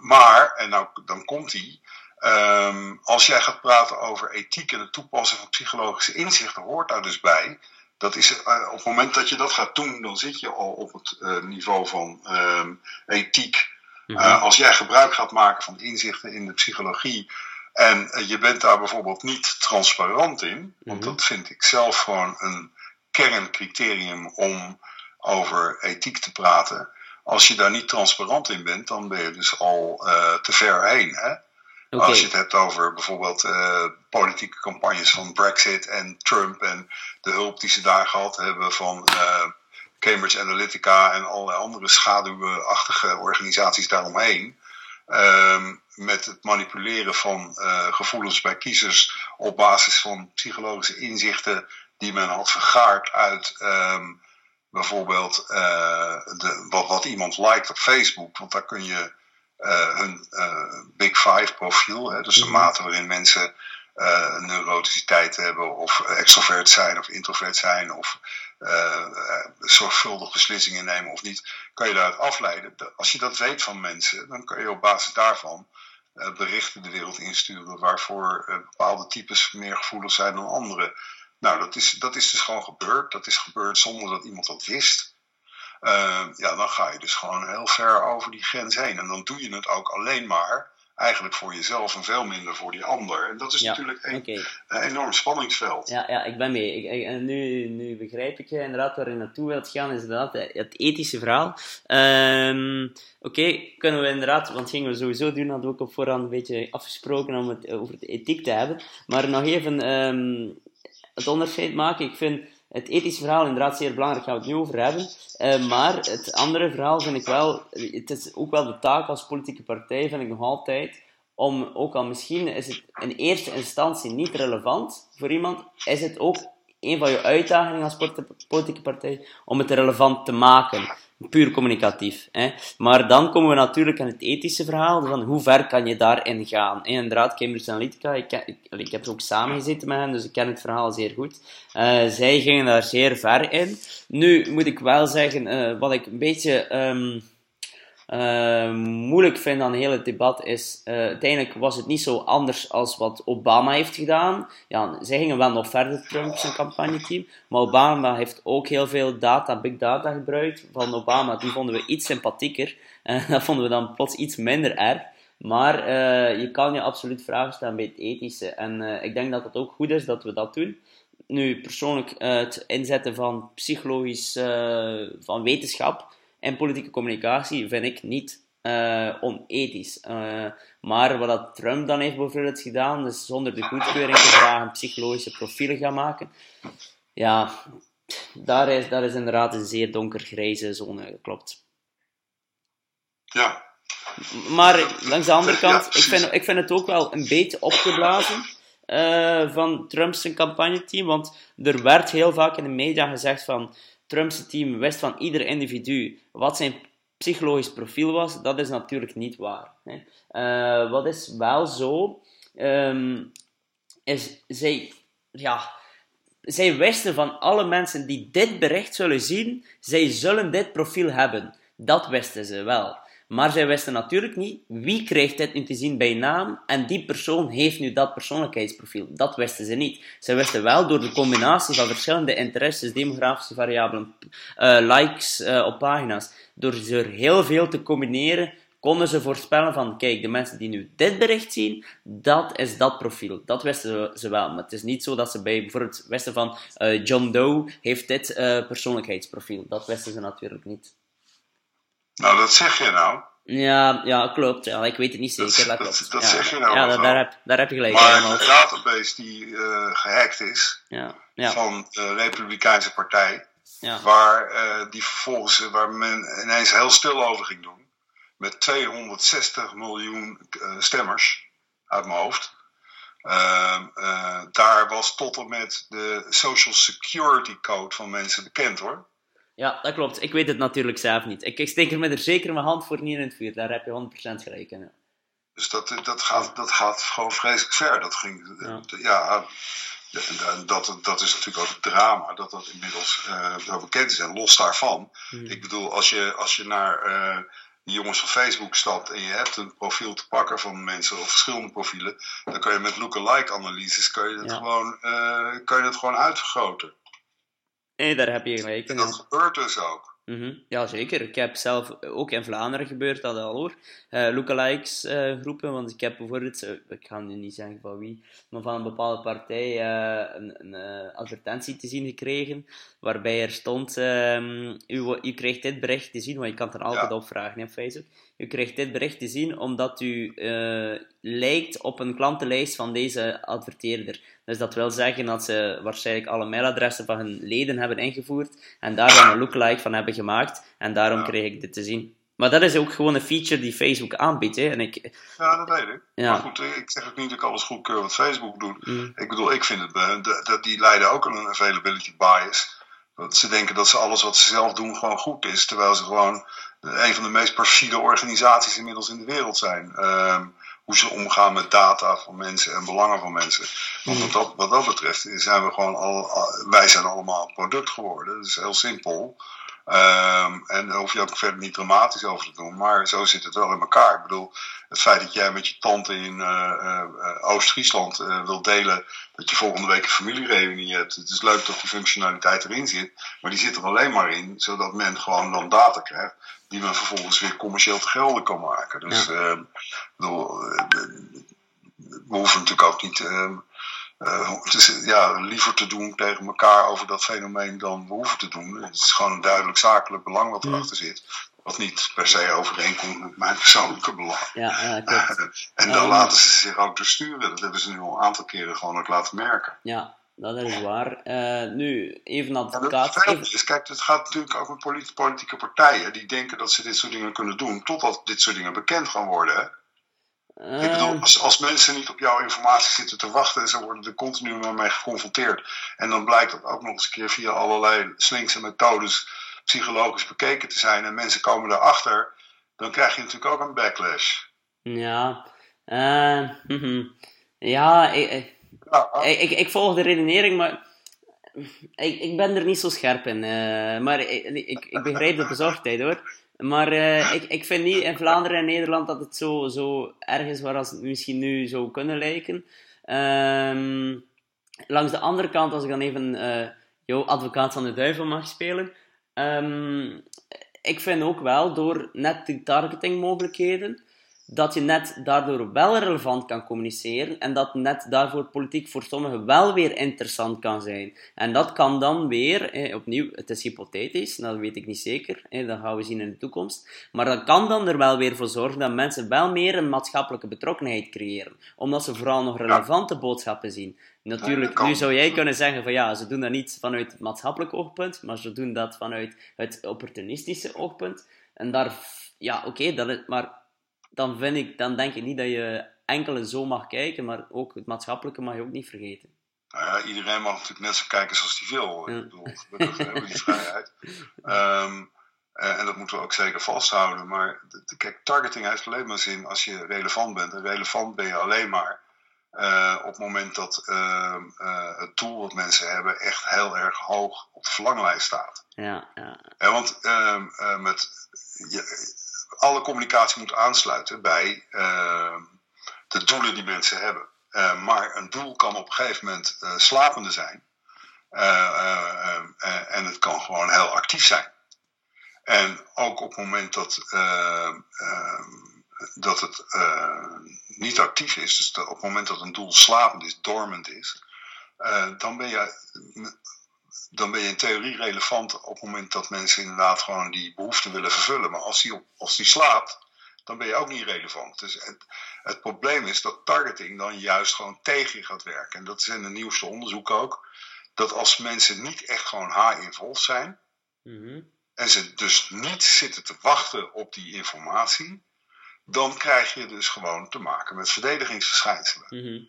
maar, en nou, dan komt hij. Um, als jij gaat praten over ethiek en het toepassen van psychologische inzichten, hoort daar dus bij. Dat is, op het moment dat je dat gaat doen, dan zit je al op het uh, niveau van um, ethiek. Mm -hmm. uh, als jij gebruik gaat maken van inzichten in de psychologie en je bent daar bijvoorbeeld niet transparant in, mm -hmm. want dat vind ik zelf gewoon een kerncriterium om over ethiek te praten. Als je daar niet transparant in bent, dan ben je dus al te ver heen. Hè? Okay. Als je het hebt over bijvoorbeeld uh, politieke campagnes van Brexit en Trump en de hulp die ze daar gehad hebben van uh, Cambridge Analytica en allerlei andere schaduwachtige organisaties daaromheen. Um, met het manipuleren van uh, gevoelens bij kiezers op basis van psychologische inzichten die men had vergaard uit um, bijvoorbeeld de, wat, wat iemand liked op Facebook. Want daar kun je uh, hun Big Five profiel. Hè, dus de mhm. mate waarin mensen neuroticiteit hebben, of extrovert zijn, of introvert zijn, of zorgvuldig beslissingen nemen of niet, kan je daaruit afleiden. Als je dat weet van mensen, dan kan je op basis daarvan berichten de wereld insturen waarvoor bepaalde types meer gevoelig zijn dan andere. Nou, dat is, dat is dus gewoon gebeurd. Dat is gebeurd zonder dat iemand dat wist. Uh, ja, dan ga je dus gewoon heel ver over die grens heen. En dan doe je het ook alleen maar eigenlijk voor jezelf en veel minder voor die ander. En dat is natuurlijk een, okay. een, enorm spanningsveld. Ja, ja ik ben mee. Ik, en nu, nu begrijp ik inderdaad waar je naartoe wilt gaan, is inderdaad het ethische verhaal. Um, Oké, okay, kunnen we inderdaad, want gingen we sowieso doen, hadden we ook op voorhand een beetje afgesproken om het over de ethiek te hebben. Maar nog even um, het onderscheid maken. Ik vind het ethische verhaal inderdaad zeer belangrijk, daar gaan we het nu over hebben. Uh, maar het andere verhaal vind ik wel, het is ook wel de taak als politieke partij, vind ik nog altijd, om ook al misschien is het in eerste instantie niet relevant voor iemand, is het ook een van je uitdagingen als politieke partij om het relevant te maken puur communicatief. Hè. Maar dan komen we natuurlijk aan het ethische verhaal, van hoe ver kan je daarin gaan. En inderdaad, Cambridge Analytica, ik, ik, ik heb ook samengezeten met hen, dus ik ken het verhaal zeer goed. Uh, zij gingen daar zeer ver in. Nu moet ik wel zeggen, uh, wat ik een beetje... Um, uh, moeilijk vind aan het debat is, uh, uiteindelijk was het niet zo anders als wat Obama heeft gedaan. Ja, zij gingen wel nog verder, Trump zijn campagneteam, maar Obama heeft ook heel veel data, big data gebruikt. Van Obama, die vonden we iets sympathieker. [laughs] Uh, dat vonden we dan plots iets minder erg. Maar uh, je kan je absoluut vragen stellen bij het ethische. En ik denk dat het ook goed is dat we dat doen. Nu, persoonlijk, het inzetten van psychologisch, van wetenschap, en politieke communicatie vind ik niet uh, onethisch. Uh, maar wat dat Trump dan heeft bijvoorbeeld gedaan, dus zonder de goedkeuring te vragen psychologische profielen gaan maken, ja, daar is, daar is inderdaad een zeer donkergrijze zone, klopt. Ja. Maar langs de andere kant, ik, vind, ik vind het ook wel een beetje opgeblazen. uh, van Trump's campagneteam. Want er werd heel vaak in de media gezegd van Trump's team wist van ieder individu wat zijn psychologisch profiel was. Dat is natuurlijk niet waar. Hè. Uh, wat is wel zo, um, is zij, ja, zij wisten van alle mensen die dit bericht zullen zien, zij zullen dit profiel hebben. Dat wisten ze wel. Maar zij wisten natuurlijk niet wie krijgt dit nu te zien bij naam en die persoon heeft nu dat persoonlijkheidsprofiel. Dat wisten ze niet. Ze wisten wel door de combinatie van verschillende interesses, demografische variabelen, uh, likes uh, op pagina's, door ze er heel veel te combineren, konden ze voorspellen van, kijk, de mensen die nu dit bericht zien, dat is dat profiel. Dat wisten ze wel. Maar het is niet zo dat ze bij bijvoorbeeld wisten van, uh, John Doe heeft dit persoonlijkheidsprofiel. Dat wisten ze natuurlijk niet. Nou, dat zeg je nou. Ja, ja klopt. Ja, ik weet het niet zeker. Dat, dat, [laughs] dat, ja, zeg je nou. Ja, dat, daar, heb, daar heb je gelijk. Maar een database die uh, gehackt is ja, ja. van de Republikeinse Partij, waar, uh, die vervolgens, waar men ineens heel stil over ging doen, met 260 miljoen uh, stemmers uit mijn hoofd. Ehm, daar was tot en met de Social Security Code van mensen bekend hoor. Ja, dat klopt. Ik weet het natuurlijk zelf niet. Ik, ik steek er met er zeker mijn hand voor niet in het vuur. Daar heb je 100% gelijk in. Ja. Dus dat, dat, gaat, dat gaat gewoon vreselijk ver. Dat ging, ja, ja dat, dat is natuurlijk ook het drama dat dat inmiddels uh, zo bekend is. En los daarvan, hmm. ik bedoel, als je, als je naar uh, die jongens van Facebook stapt en je hebt een profiel te pakken van mensen of verschillende profielen, dan kan je met lookalike analyses kan je ja. gewoon, uh, kan je het gewoon uitvergroten. Nee, daar heb je gelijk in. En dat gebeurt dus ook. Mm -hmm. Ja, zeker. Ik heb zelf ook in Vlaanderen gebeurd dat al hoor. Uh, lookalikes uh, groepen, want ik heb bijvoorbeeld, uh, ik ga nu niet zeggen van wie, maar van een bepaalde partij een, een advertentie te zien gekregen, waarbij er stond, um, u, u krijgt dit bericht te zien, want je kan het er altijd ja. op vragen op Facebook. U krijgt dit bericht te zien omdat u lijkt op een klantenlijst van deze adverteerder. Dus dat wil zeggen dat ze waarschijnlijk alle mailadressen van hun leden hebben ingevoerd en daar dan een lookalike van hebben gemaakt. En daarom ja. kreeg ik dit te zien. Maar dat is ook gewoon een feature die Facebook aanbiedt. Hè? En ik... Ja, dat weet ik. Ja. Maar goed, ik zeg ook niet dat ik alles goedkeur wat Facebook doet. Mm. Ik bedoel, ik vind het, dat die leiden ook aan een availability bias. Dat ze denken dat ze alles wat ze zelf doen gewoon goed is. Terwijl ze gewoon een van de meest perfide organisaties inmiddels in de wereld zijn. Um, hoe ze omgaan met data van mensen en belangen van mensen. Want wat dat, wat dat betreft zijn we gewoon al, wij zijn allemaal een product geworden. Dat is heel simpel. Um, en daar hoef je ook verder niet dramatisch over te doen, maar zo zit het wel in elkaar. Ik bedoel, het feit dat jij met je tante in uh, uh, Oost-Friesland uh, wilt delen dat je volgende week een familiereunie hebt. Het is leuk dat die functionaliteit erin zit, maar die zit er alleen maar in zodat men gewoon dan data krijgt die men vervolgens weer commercieel te gelden kan maken. Dus ja. bedoel, we hoeven natuurlijk ook niet uh, het is ja, liever te doen tegen elkaar over dat fenomeen dan we hoeven te doen. Het is gewoon een duidelijk zakelijk belang wat erachter zit. Wat niet per se overeenkomt met mijn [laughs] persoonlijke belang. Ja, ja, [laughs] en dan laten ze zich ook doorsturen. Dat hebben ze nu al een aantal keren gewoon ook laten merken. Ja, dat is waar. Uh, nu, even advocaat. Ja, is, kijk, het gaat natuurlijk ook met politieke partijen die denken dat ze dit soort dingen kunnen doen, totdat dit soort dingen bekend gaan worden. Ik bedoel, ehm. als, als, mensen niet op jouw informatie zitten te wachten en ze worden er continu mee geconfronteerd. En dan blijkt dat ook nog eens een keer via allerlei slinkse methodes psychologisch bekeken te zijn en mensen komen erachter, dan krijg je natuurlijk ook een backlash. Ja, uh, ja, ik, ja ik, ik, volg de redenering, maar ik, ik ben er niet zo scherp in. Uh, maar ik, ik, begrijp de bezorgdheid hoor. Maar uh, ik, ik vind niet in Vlaanderen en Nederland dat het zo, zo erg is waar het misschien nu zou kunnen lijken. Um, langs de andere kant, als ik dan even uh, jouw advocaat van de duivel mag spelen. Um, ik vind ook wel, door net die targetingmogelijkheden, dat je net daardoor wel relevant kan communiceren en dat net daarvoor politiek voor sommigen wel weer interessant kan zijn. En dat kan dan weer, eh, opnieuw, het is hypothetisch, dat weet ik niet zeker, eh, dat gaan we zien in de toekomst, maar dat kan dan er wel weer voor zorgen dat mensen wel meer een maatschappelijke betrokkenheid creëren, omdat ze vooral nog relevante boodschappen zien. Natuurlijk, nu zou jij kunnen zeggen van ja, ze doen dat niet vanuit het maatschappelijk oogpunt, maar ze doen dat vanuit het opportunistische oogpunt. En daar, ja, oké, okay, maar dan, vind ik, dan denk ik niet dat je enkele zo mag kijken, maar ook het maatschappelijke mag je ook niet vergeten. Nou ja, iedereen mag natuurlijk net zo kijken zoals hij wil. Ik bedoel, gelukkig hebben we die vrijheid. Um, en dat moeten we ook zeker vasthouden. Maar kijk, targeting heeft alleen maar zin als je relevant bent. En relevant ben je alleen maar uh, op het moment dat uh, uh, het doel wat mensen hebben echt heel erg hoog op de verlanglijst staat. Ja, ja. ja want ehm, met, je, alle communicatie moet aansluiten bij ehm, de doelen die mensen hebben. maar een doel kan op een gegeven moment slapende zijn. en het kan gewoon heel actief zijn. En ook op het moment dat dat het niet actief is, dus op het moment dat een doel slapend is, dormant is, dan, ben je, dan ben je in theorie relevant op het moment dat mensen inderdaad gewoon die behoefte willen vervullen. Maar als die, op, als die slaapt, dan ben je ook niet relevant. Dus het, het, probleem is dat targeting dan juist gewoon tegen je gaat werken. En dat is in de nieuwste onderzoek ook. Dat als mensen niet echt gewoon high-involved zijn. Mm -hmm. En ze dus niet zitten te wachten op die informatie dan krijg je dus gewoon te maken met verdedigingsverschijnselen. Mhm.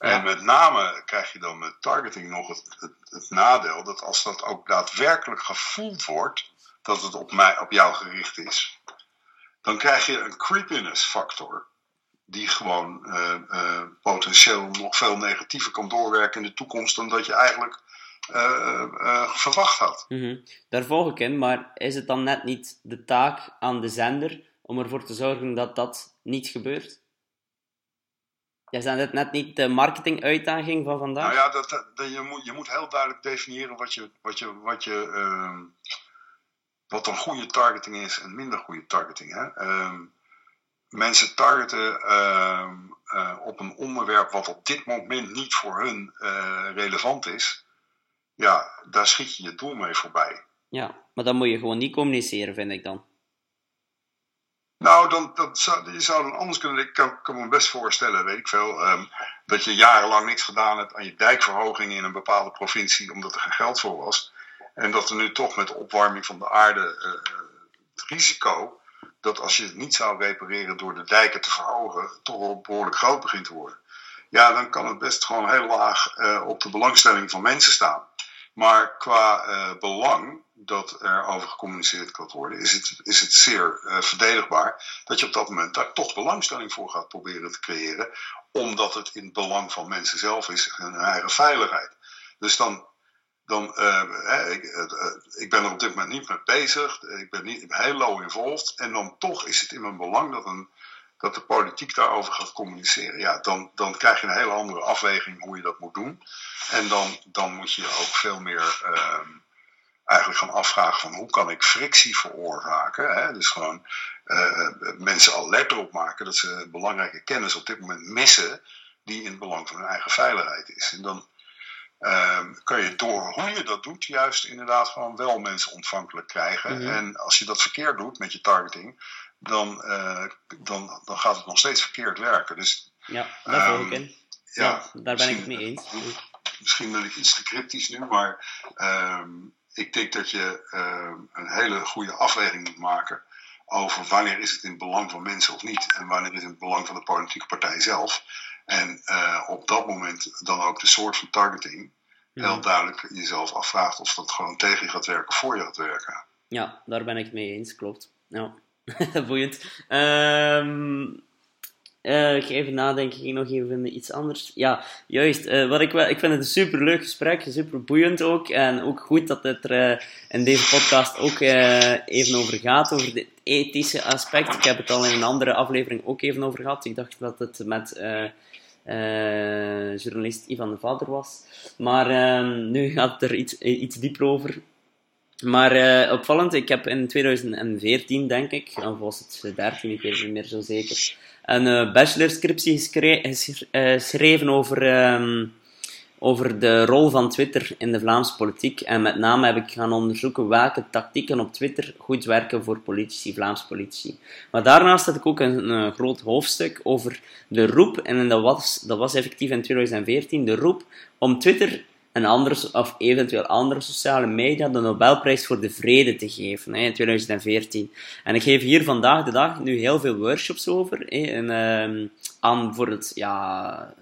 En met name krijg je dan met targeting nog het, het, het, nadeel dat als dat ook daadwerkelijk gevoeld wordt dat het op, mij, op jou gericht is, dan krijg je een creepiness factor. Die gewoon uh, uh, potentieel nog veel negatiever kan doorwerken in de toekomst dan dat je eigenlijk uh, verwacht had. Mm -hmm. Daar volg ik in, maar is het dan net niet de taak aan de zender om ervoor te zorgen dat dat niet gebeurt? Is dat net niet de marketinguitdaging van vandaag? Nou ja, dat, dat, je, moet, je moet heel duidelijk definiëren wat, je, wat, je, wat, je, uh, wat dan goede targeting is en minder goede targeting. Hè? Uh, mensen targeten uh, op een onderwerp wat op dit moment niet voor hun eh, relevant is. Ja, daar schiet je je doel mee voorbij. Ja, maar dan moet je gewoon niet communiceren, vind ik dan. Nou, dan, dat zou, je zou dan anders kunnen. Ik kan, me best voorstellen, weet ik veel, um, dat je jarenlang niks gedaan hebt aan je dijkverhoging in een bepaalde provincie, omdat er geen geld voor was. En dat er nu toch met de opwarming van de aarde uh, het risico dat als je het niet zou repareren door de dijken te verhogen, toch wel behoorlijk groot begint te worden. Ja, dan kan het best gewoon heel laag uh, op de belangstelling van mensen staan. Maar qua belang dat er over gecommuniceerd kan worden, is het, is het zeer uh, verdedigbaar dat je op dat moment daar toch belangstelling voor gaat proberen te creëren, omdat het in het belang van mensen zelf is hun eigen veiligheid. Dus dan, dan hè, ik, ik, ben er op dit moment niet mee bezig, ik ben niet heel low involved, en dan toch is het in mijn belang dat een dat de politiek daarover gaat communiceren. Ja, dan, dan krijg je een hele andere afweging hoe je dat moet doen. En dan, dan moet je ook veel meer uh, eigenlijk gaan afvragen van hoe kan ik frictie veroorzaken. Hè? Dus gewoon uh, mensen alert erop maken dat ze belangrijke kennis op dit moment missen die in het belang van hun eigen veiligheid is. En dan uh, kan je door hoe je dat doet, juist inderdaad gewoon wel mensen ontvankelijk krijgen. Mm -hmm. En als je dat verkeerd doet met je targeting, dan, uh, dan, dan gaat het nog steeds verkeerd werken. Dus, ja, daar volg ik in. Ja, ja, daar ben ik het mee eens. Misschien ben ik iets te cryptisch nu, maar um, ik denk dat je um, een hele goede afweging moet maken over wanneer is het in het belang van mensen of niet. En wanneer is het in het belang van de politieke partij zelf. En uh, op dat moment dan ook de soort van targeting ja. heel duidelijk jezelf afvraagt of dat gewoon tegen je gaat werken of voor je gaat werken. Ja, daar ben ik het mee eens, klopt. Ja. [laughs] Boeiend. Um, uh, ik even nadenken, nog even iets anders. Ja, juist. Uh, wat ik, wel, ik vind het een super leuk gesprek, super boeiend ook. En ook goed dat het er uh, in deze podcast ook even over gaat, over het ethische aspect. Ik heb het al in een andere aflevering ook even over gehad. Ik dacht dat het met journalist Ivan de Vader was. Maar ehm, nu gaat het er iets, iets dieper over. Maar opvallend, ik heb in 2014, denk ik, of was het 13, ik weet niet meer zo zeker, een uh, bachelorscriptie geschreven over, um, over de rol van Twitter in de Vlaamse politiek. En met name heb ik gaan onderzoeken welke tactieken op Twitter goed werken voor politici, Vlaamse politici. Maar daarnaast had ik ook een, een groot hoofdstuk over de roep, en dat was, dat was effectief in 2014, de roep om Twitter en andere, of eventueel andere sociale media de Nobelprijs voor de Vrede te geven hè, in 2014. En ik geef hier vandaag de dag nu heel veel workshops over. Hè, en, uh, aan bijvoorbeeld ja,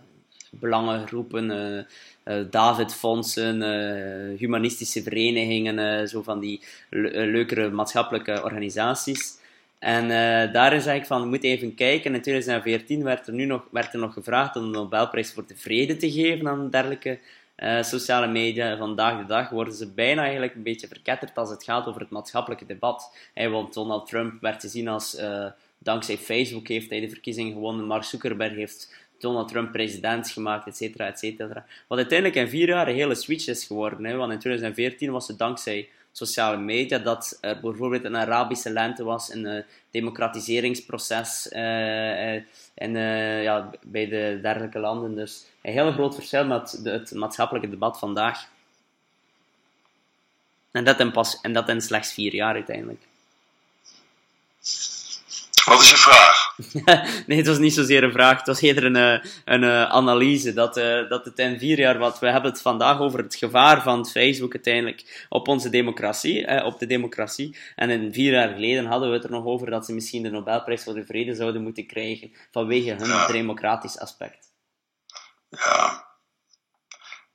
belangengroepen, uh, uh, David-fondsen, uh, humanistische verenigingen, zo van die leukere maatschappelijke organisaties. En daarin zeg ik van, we moeten even kijken. In 2014 werd er nu nog, werd er nog gevraagd om de Nobelprijs voor de Vrede te geven aan dergelijke uh, sociale media. Vandaag de dag worden ze bijna eigenlijk een beetje verketterd als het gaat over het maatschappelijke debat. Want Donald Trump werd gezien als, uh, dankzij Facebook heeft hij de verkiezingen gewonnen, Mark Zuckerberg heeft Donald Trump president gemaakt, et cetera, et cetera. Wat uiteindelijk in vier jaar een hele switch is geworden. Want in 2014 was het dankzij sociale media dat er bijvoorbeeld een Arabische lente was, een democratiseringsproces en, uh, ja, bij de dergelijke landen. Dus een heel groot verschil met het maatschappelijke debat vandaag. En dat, in pas, en dat in slechts vier jaar uiteindelijk. Wat is je vraag? [laughs] nee, het was niet zozeer een vraag, het was eerder een, eh, een, eh, analyse. Dat, uh, dat het in vier jaar, wat we hebben het vandaag over het gevaar van Facebook uiteindelijk op onze democratie, eh, op de democratie. En in vier jaar geleden hadden we het er nog over dat ze misschien de Nobelprijs voor de Vrede zouden moeten krijgen vanwege hun democratisch aspect. Ja.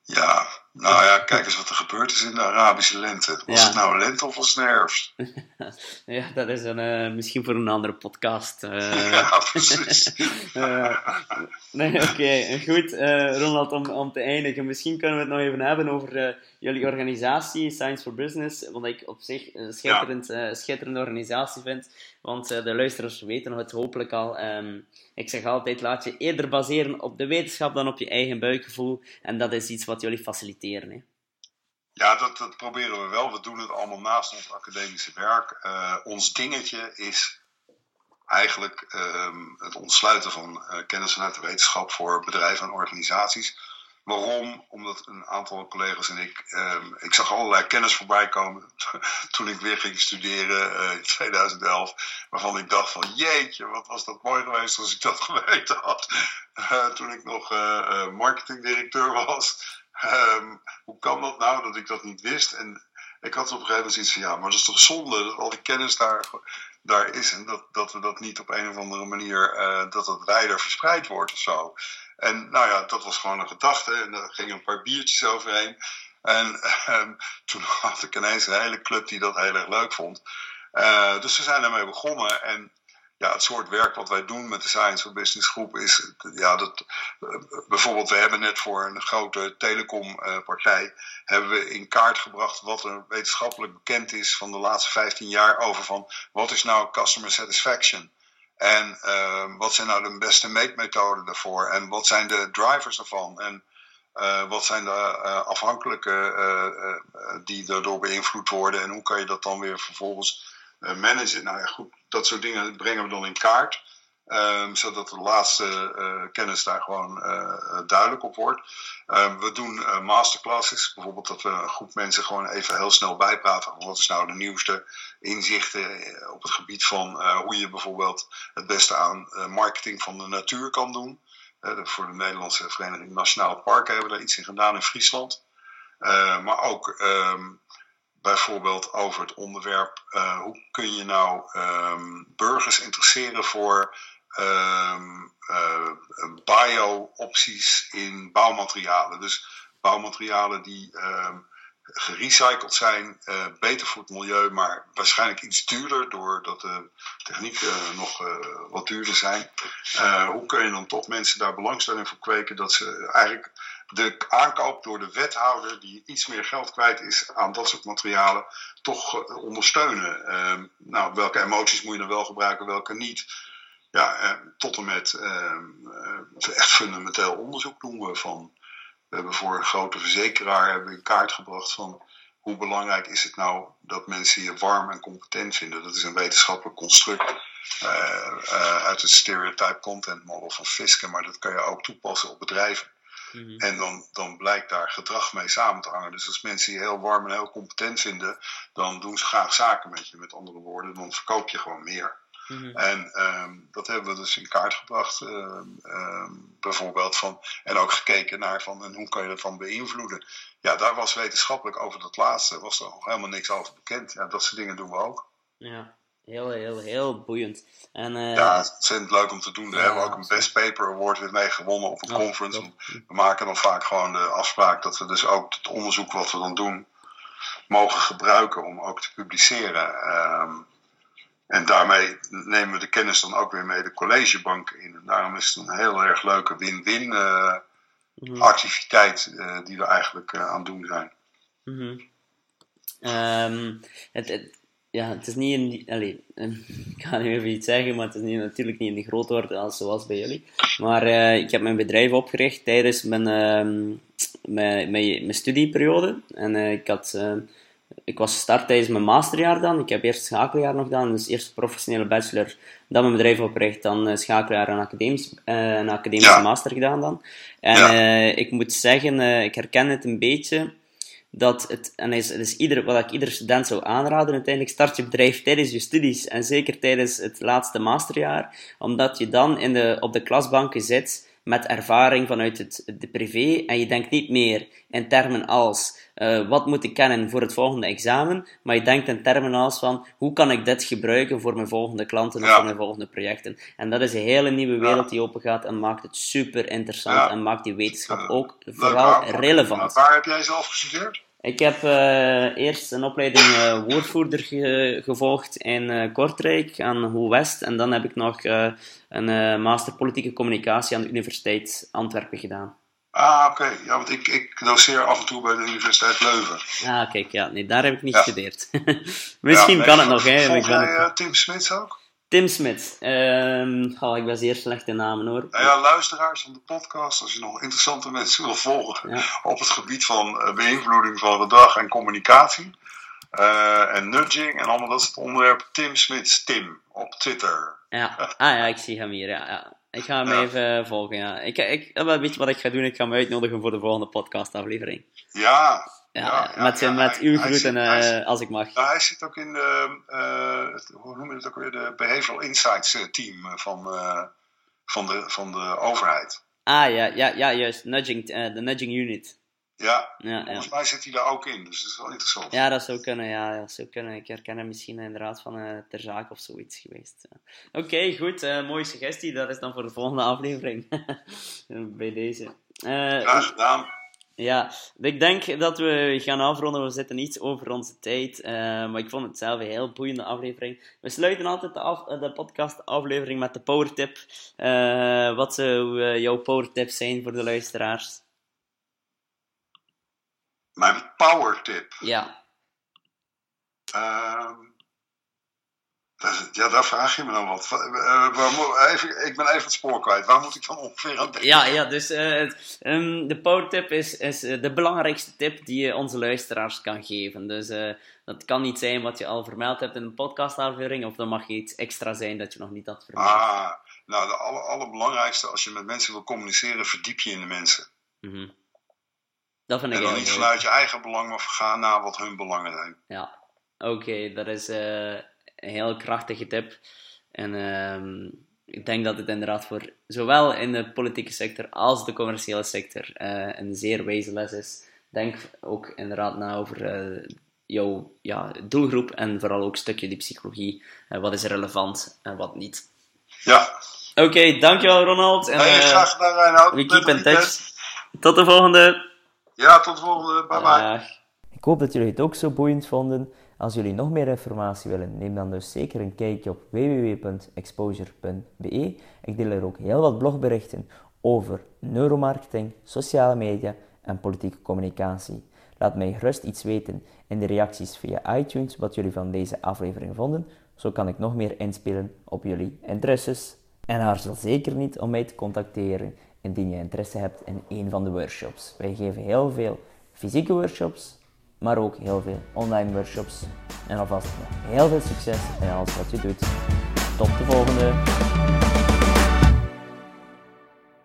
Ja, nou ja, kijk eens wat er gebeurd is in de Arabische lente. Was het nou lente of was [laughs] ja, dat is een, uh, misschien voor een andere podcast. Uh, [laughs] ja, precies. uh, [laughs] nee, oké. Okay. Goed, Ronald, om, om te eindigen. Misschien kunnen we het nog even hebben over jullie organisatie, Science for Business. Wat ik op zich een schitterend, ja. schitterende organisatie vind. Want de luisteraars weten het hopelijk al. Um, ik zeg altijd, laat je eerder baseren op de wetenschap dan op je eigen buikgevoel. En dat is iets wat jullie faciliteren. Hè? Ja, dat, dat, proberen we wel. We doen het allemaal naast ons academische werk. Uh, ons dingetje is eigenlijk um, het ontsluiten van kennis vanuit de wetenschap voor bedrijven en organisaties. Waarom? Omdat een aantal collega's en ik, um, ik zag allerlei kennis voorbij komen [laughs] toen ik weer ging studeren uh, in 2011. Waarvan ik dacht van jeetje, wat was dat mooi geweest als ik dat [laughs] geweten had. Uh, toen ik nog uh, marketingdirecteur was. Um, hoe kan dat nou dat ik dat niet wist? En ik had op een gegeven moment zoiets van ja, maar dat is toch zonde dat al die kennis daar, daar is en dat, dat we dat niet op een of andere manier, dat het wijder verspreid wordt of zo. En nou ja, dat was gewoon een gedachte. En daar gingen een paar biertjes overheen. En uh, [laughs] toen had ik ineens een hele club die dat heel erg leuk vond. Uh, dus we zijn daarmee begonnen. En ja, het soort werk wat wij doen met de Science for Business Groep is, ja, dat, uh, bijvoorbeeld, we hebben net voor een grote telecompartij, hebben we in kaart gebracht wat er wetenschappelijk bekend is van de laatste 15 jaar over van, wat is nou customer satisfaction? En uh, wat zijn nou de beste meetmethoden daarvoor? En wat zijn de drivers ervan? En uh, wat zijn de uh, afhankelijke uh, die daardoor beïnvloed worden? En hoe kan je dat dan weer vervolgens managen? Nou ja, goed, dat soort dingen brengen we dan in kaart. Um, zodat de laatste uh, kennis daar gewoon uh, duidelijk op wordt. Uh, we doen masterclasses, bijvoorbeeld dat we een groep mensen gewoon even heel snel bijpraten. Wat is nou de nieuwste inzichten op het gebied van hoe je bijvoorbeeld het beste aan marketing van de natuur kan doen. voor de Nederlandse Vereniging Nationale Parken hebben we daar iets in gedaan in Friesland. maar ook bijvoorbeeld over het onderwerp hoe kun je nou burgers interesseren voor bio-opties in bouwmaterialen. Dus bouwmaterialen die um, gerecycled zijn, uh, beter voor het milieu, maar waarschijnlijk iets duurder doordat de technieken uh, nog wat duurder zijn. hoe kun je dan toch mensen daar belangstelling voor kweken dat ze eigenlijk de aankoop door de wethouder, die iets meer geld kwijt is aan dat soort materialen, toch ondersteunen? Ehm, nou, welke emoties moet je dan wel gebruiken, welke niet? Ja, eh, tot en met eh, eh, echt fundamenteel onderzoek doen we van. We hebben voor een grote verzekeraar hebben we in kaart gebracht van hoe belangrijk is het nou dat mensen je warm en competent vinden. Dat is een wetenschappelijk construct uh, uh, uit het stereotype content model van Fiske, maar dat kan je ook toepassen op bedrijven. Mm -hmm. En dan, dan blijkt daar gedrag mee samen te hangen. Dus als mensen je heel warm en heel competent vinden, dan doen ze graag zaken met je. Met andere woorden, dan verkoop je gewoon meer. Mhm. En ehm, dat hebben we dus in kaart gebracht, ehm, ehm, bijvoorbeeld. Van, en ook gekeken naar van, en hoe kan je dat dan beïnvloeden. Ja, daar was wetenschappelijk over dat laatste, was er nog helemaal niks over bekend. Ja, dat soort dingen doen we ook. Ja, heel, heel, heel boeiend. En, uh, ja, het is leuk om te doen. Daar hebben we ook een Best Paper Award weer mee gewonnen op een oh, conference. We maken dan vaak gewoon de afspraak dat we dus ook het onderzoek wat we dan doen, mogen gebruiken om ook te publiceren. En daarmee nemen we de kennis dan ook weer mee de collegebank in. En daarom is het een heel erg leuke win-win uh, activiteit uh, die we eigenlijk uh, aan het doen zijn. Mm -hmm. um, het, het, ja, het is niet in allez, [laughs] ik ga nu even iets zeggen, maar het is niet, natuurlijk niet in de grootorde als zoals bij jullie. Maar ik heb mijn bedrijf opgericht tijdens mijn, mijn, mijn, mijn studieperiode. En ik had ik was gestart tijdens mijn masterjaar dan. Ik heb eerst schakeljaar nog gedaan, dus eerst professionele bachelor, dan mijn bedrijf opgericht, dan uh, schakeljaar en academisch, uh, een academische master gedaan dan. En uh, ik moet zeggen, ik herken het een beetje, dat het, en is, het is ieder, wat ik ieder student zou aanraden, uiteindelijk start je bedrijf tijdens je studies en zeker tijdens het laatste masterjaar, omdat je dan in de, op de klasbanken zit met ervaring vanuit het, de privé. En je denkt niet meer in termen als uh, wat moet ik kennen voor het volgende examen, maar je denkt in termen als van hoe kan ik dit gebruiken voor mijn volgende klanten of voor mijn volgende projecten. En dat is een hele nieuwe wereld die open gaat en maakt het super interessant en maakt die wetenschap ook vooral relevant. Waar heb jij zelf gestudeerd? Ik heb uh, eerst een opleiding uh, woordvoerder ge gevolgd in uh, Kortrijk aan Hoe West. En dan heb ik nog een master politieke communicatie aan de Universiteit Antwerpen gedaan. Ah, oké. Ja, want ik, ik doseer af en toe bij de Universiteit Leuven. Ah, kijk, ja. Nee, daar heb ik niet gestudeerd. [laughs] Misschien kan het nog, hè. Volg jij Tim Smits ook? Tim Smit. Um, oh, ik ben zeer slecht in namen hoor. Nou ja, luisteraars van de podcast, als je nog interessante mensen wil volgen op het gebied van uh, beïnvloeding van gedrag en communicatie uh, en nudging en allemaal dat soort onderwerpen. Tim Smits, Tim, op Twitter. Ja, ah ja, ik zie hem hier. Ja, ja. Ik ga hem even volgen. Ja. Ik, ik, weet je wat ik ga doen? Ik ga hem uitnodigen voor de volgende podcastaflevering. Ja, ja, met, ja, met uw groeten uh, als ik mag. hij zit ook in de, uh, hoe noem je het ook weer, de Behavioral Insights eh, team van, uh, van, de, van de overheid. Ah ja, ja, ja juist, nudging, de nudging unit. Ja, ja, volgens mij zit hij daar ook in, dus dat is wel interessant. Ja, dat zou kunnen, ja, dat zou kunnen. Ik herken hem misschien inderdaad van ter zaak of zoiets geweest. Oké, okay, goed, mooie suggestie. Dat is dan voor de volgende aflevering. [laughs] Bij deze. Graag gedaan. Ja, ik denk dat we gaan afronden. We zitten iets over onze tijd. Uh, maar ik vond het zelf een heel boeiende aflevering. We sluiten altijd de, af, de podcast-aflevering met de powertip. Uh, wat zou uh, jouw powertip zijn voor de luisteraars? Mijn powertip? Ja. Ehm, ja, daar vraag je me dan wat. Uh, even, ik ben even het spoor kwijt. Waar moet ik dan ongeveer aan denken? Ja, ja dus uh, um, de powertip is, is de belangrijkste tip die je onze luisteraars kan geven. Dus dat kan niet zijn wat je al vermeld hebt in een podcastaflevering, of dan mag je iets extra zijn dat je nog niet had vermeld. Ah, nou, de aller, allerbelangrijkste als je met mensen wil communiceren, verdiep je in de mensen. Mm -hmm. Dat vind ik en dan niet vanuit je eigen belang, maar gaan naar wat hun belangen zijn. Ja, oké, dat is een heel krachtige tip. En uh, ik denk dat het inderdaad voor zowel in de politieke sector als de commerciële sector uh, een zeer wijze les is. Denk ook inderdaad na over uh, jouw ja, doelgroep en vooral ook een stukje die psychologie. Uh, wat is relevant en wat niet. Ja. Oké, okay, dankjewel Ronald. En, hey, graag gedaan Reinhard. We keep in touch. Tot de volgende. Ja, tot de volgende. Bye bye. Ik hoop dat jullie het ook zo boeiend vonden. Als jullie nog meer informatie willen, neem dan dus zeker een kijkje op www.exposure.be. Ik deel er ook heel wat blogberichten over neuromarketing, sociale media en politieke communicatie. Laat mij gerust iets weten in de reacties via iTunes wat jullie van deze aflevering vonden. Zo kan ik nog meer inspelen op jullie interesses. En aarzel zeker niet om mij te contacteren indien je interesse hebt in een van de workshops. Wij geven heel veel fysieke workshops, maar ook heel veel online workshops. En alvast heel veel succes in alles wat je doet. Tot de volgende!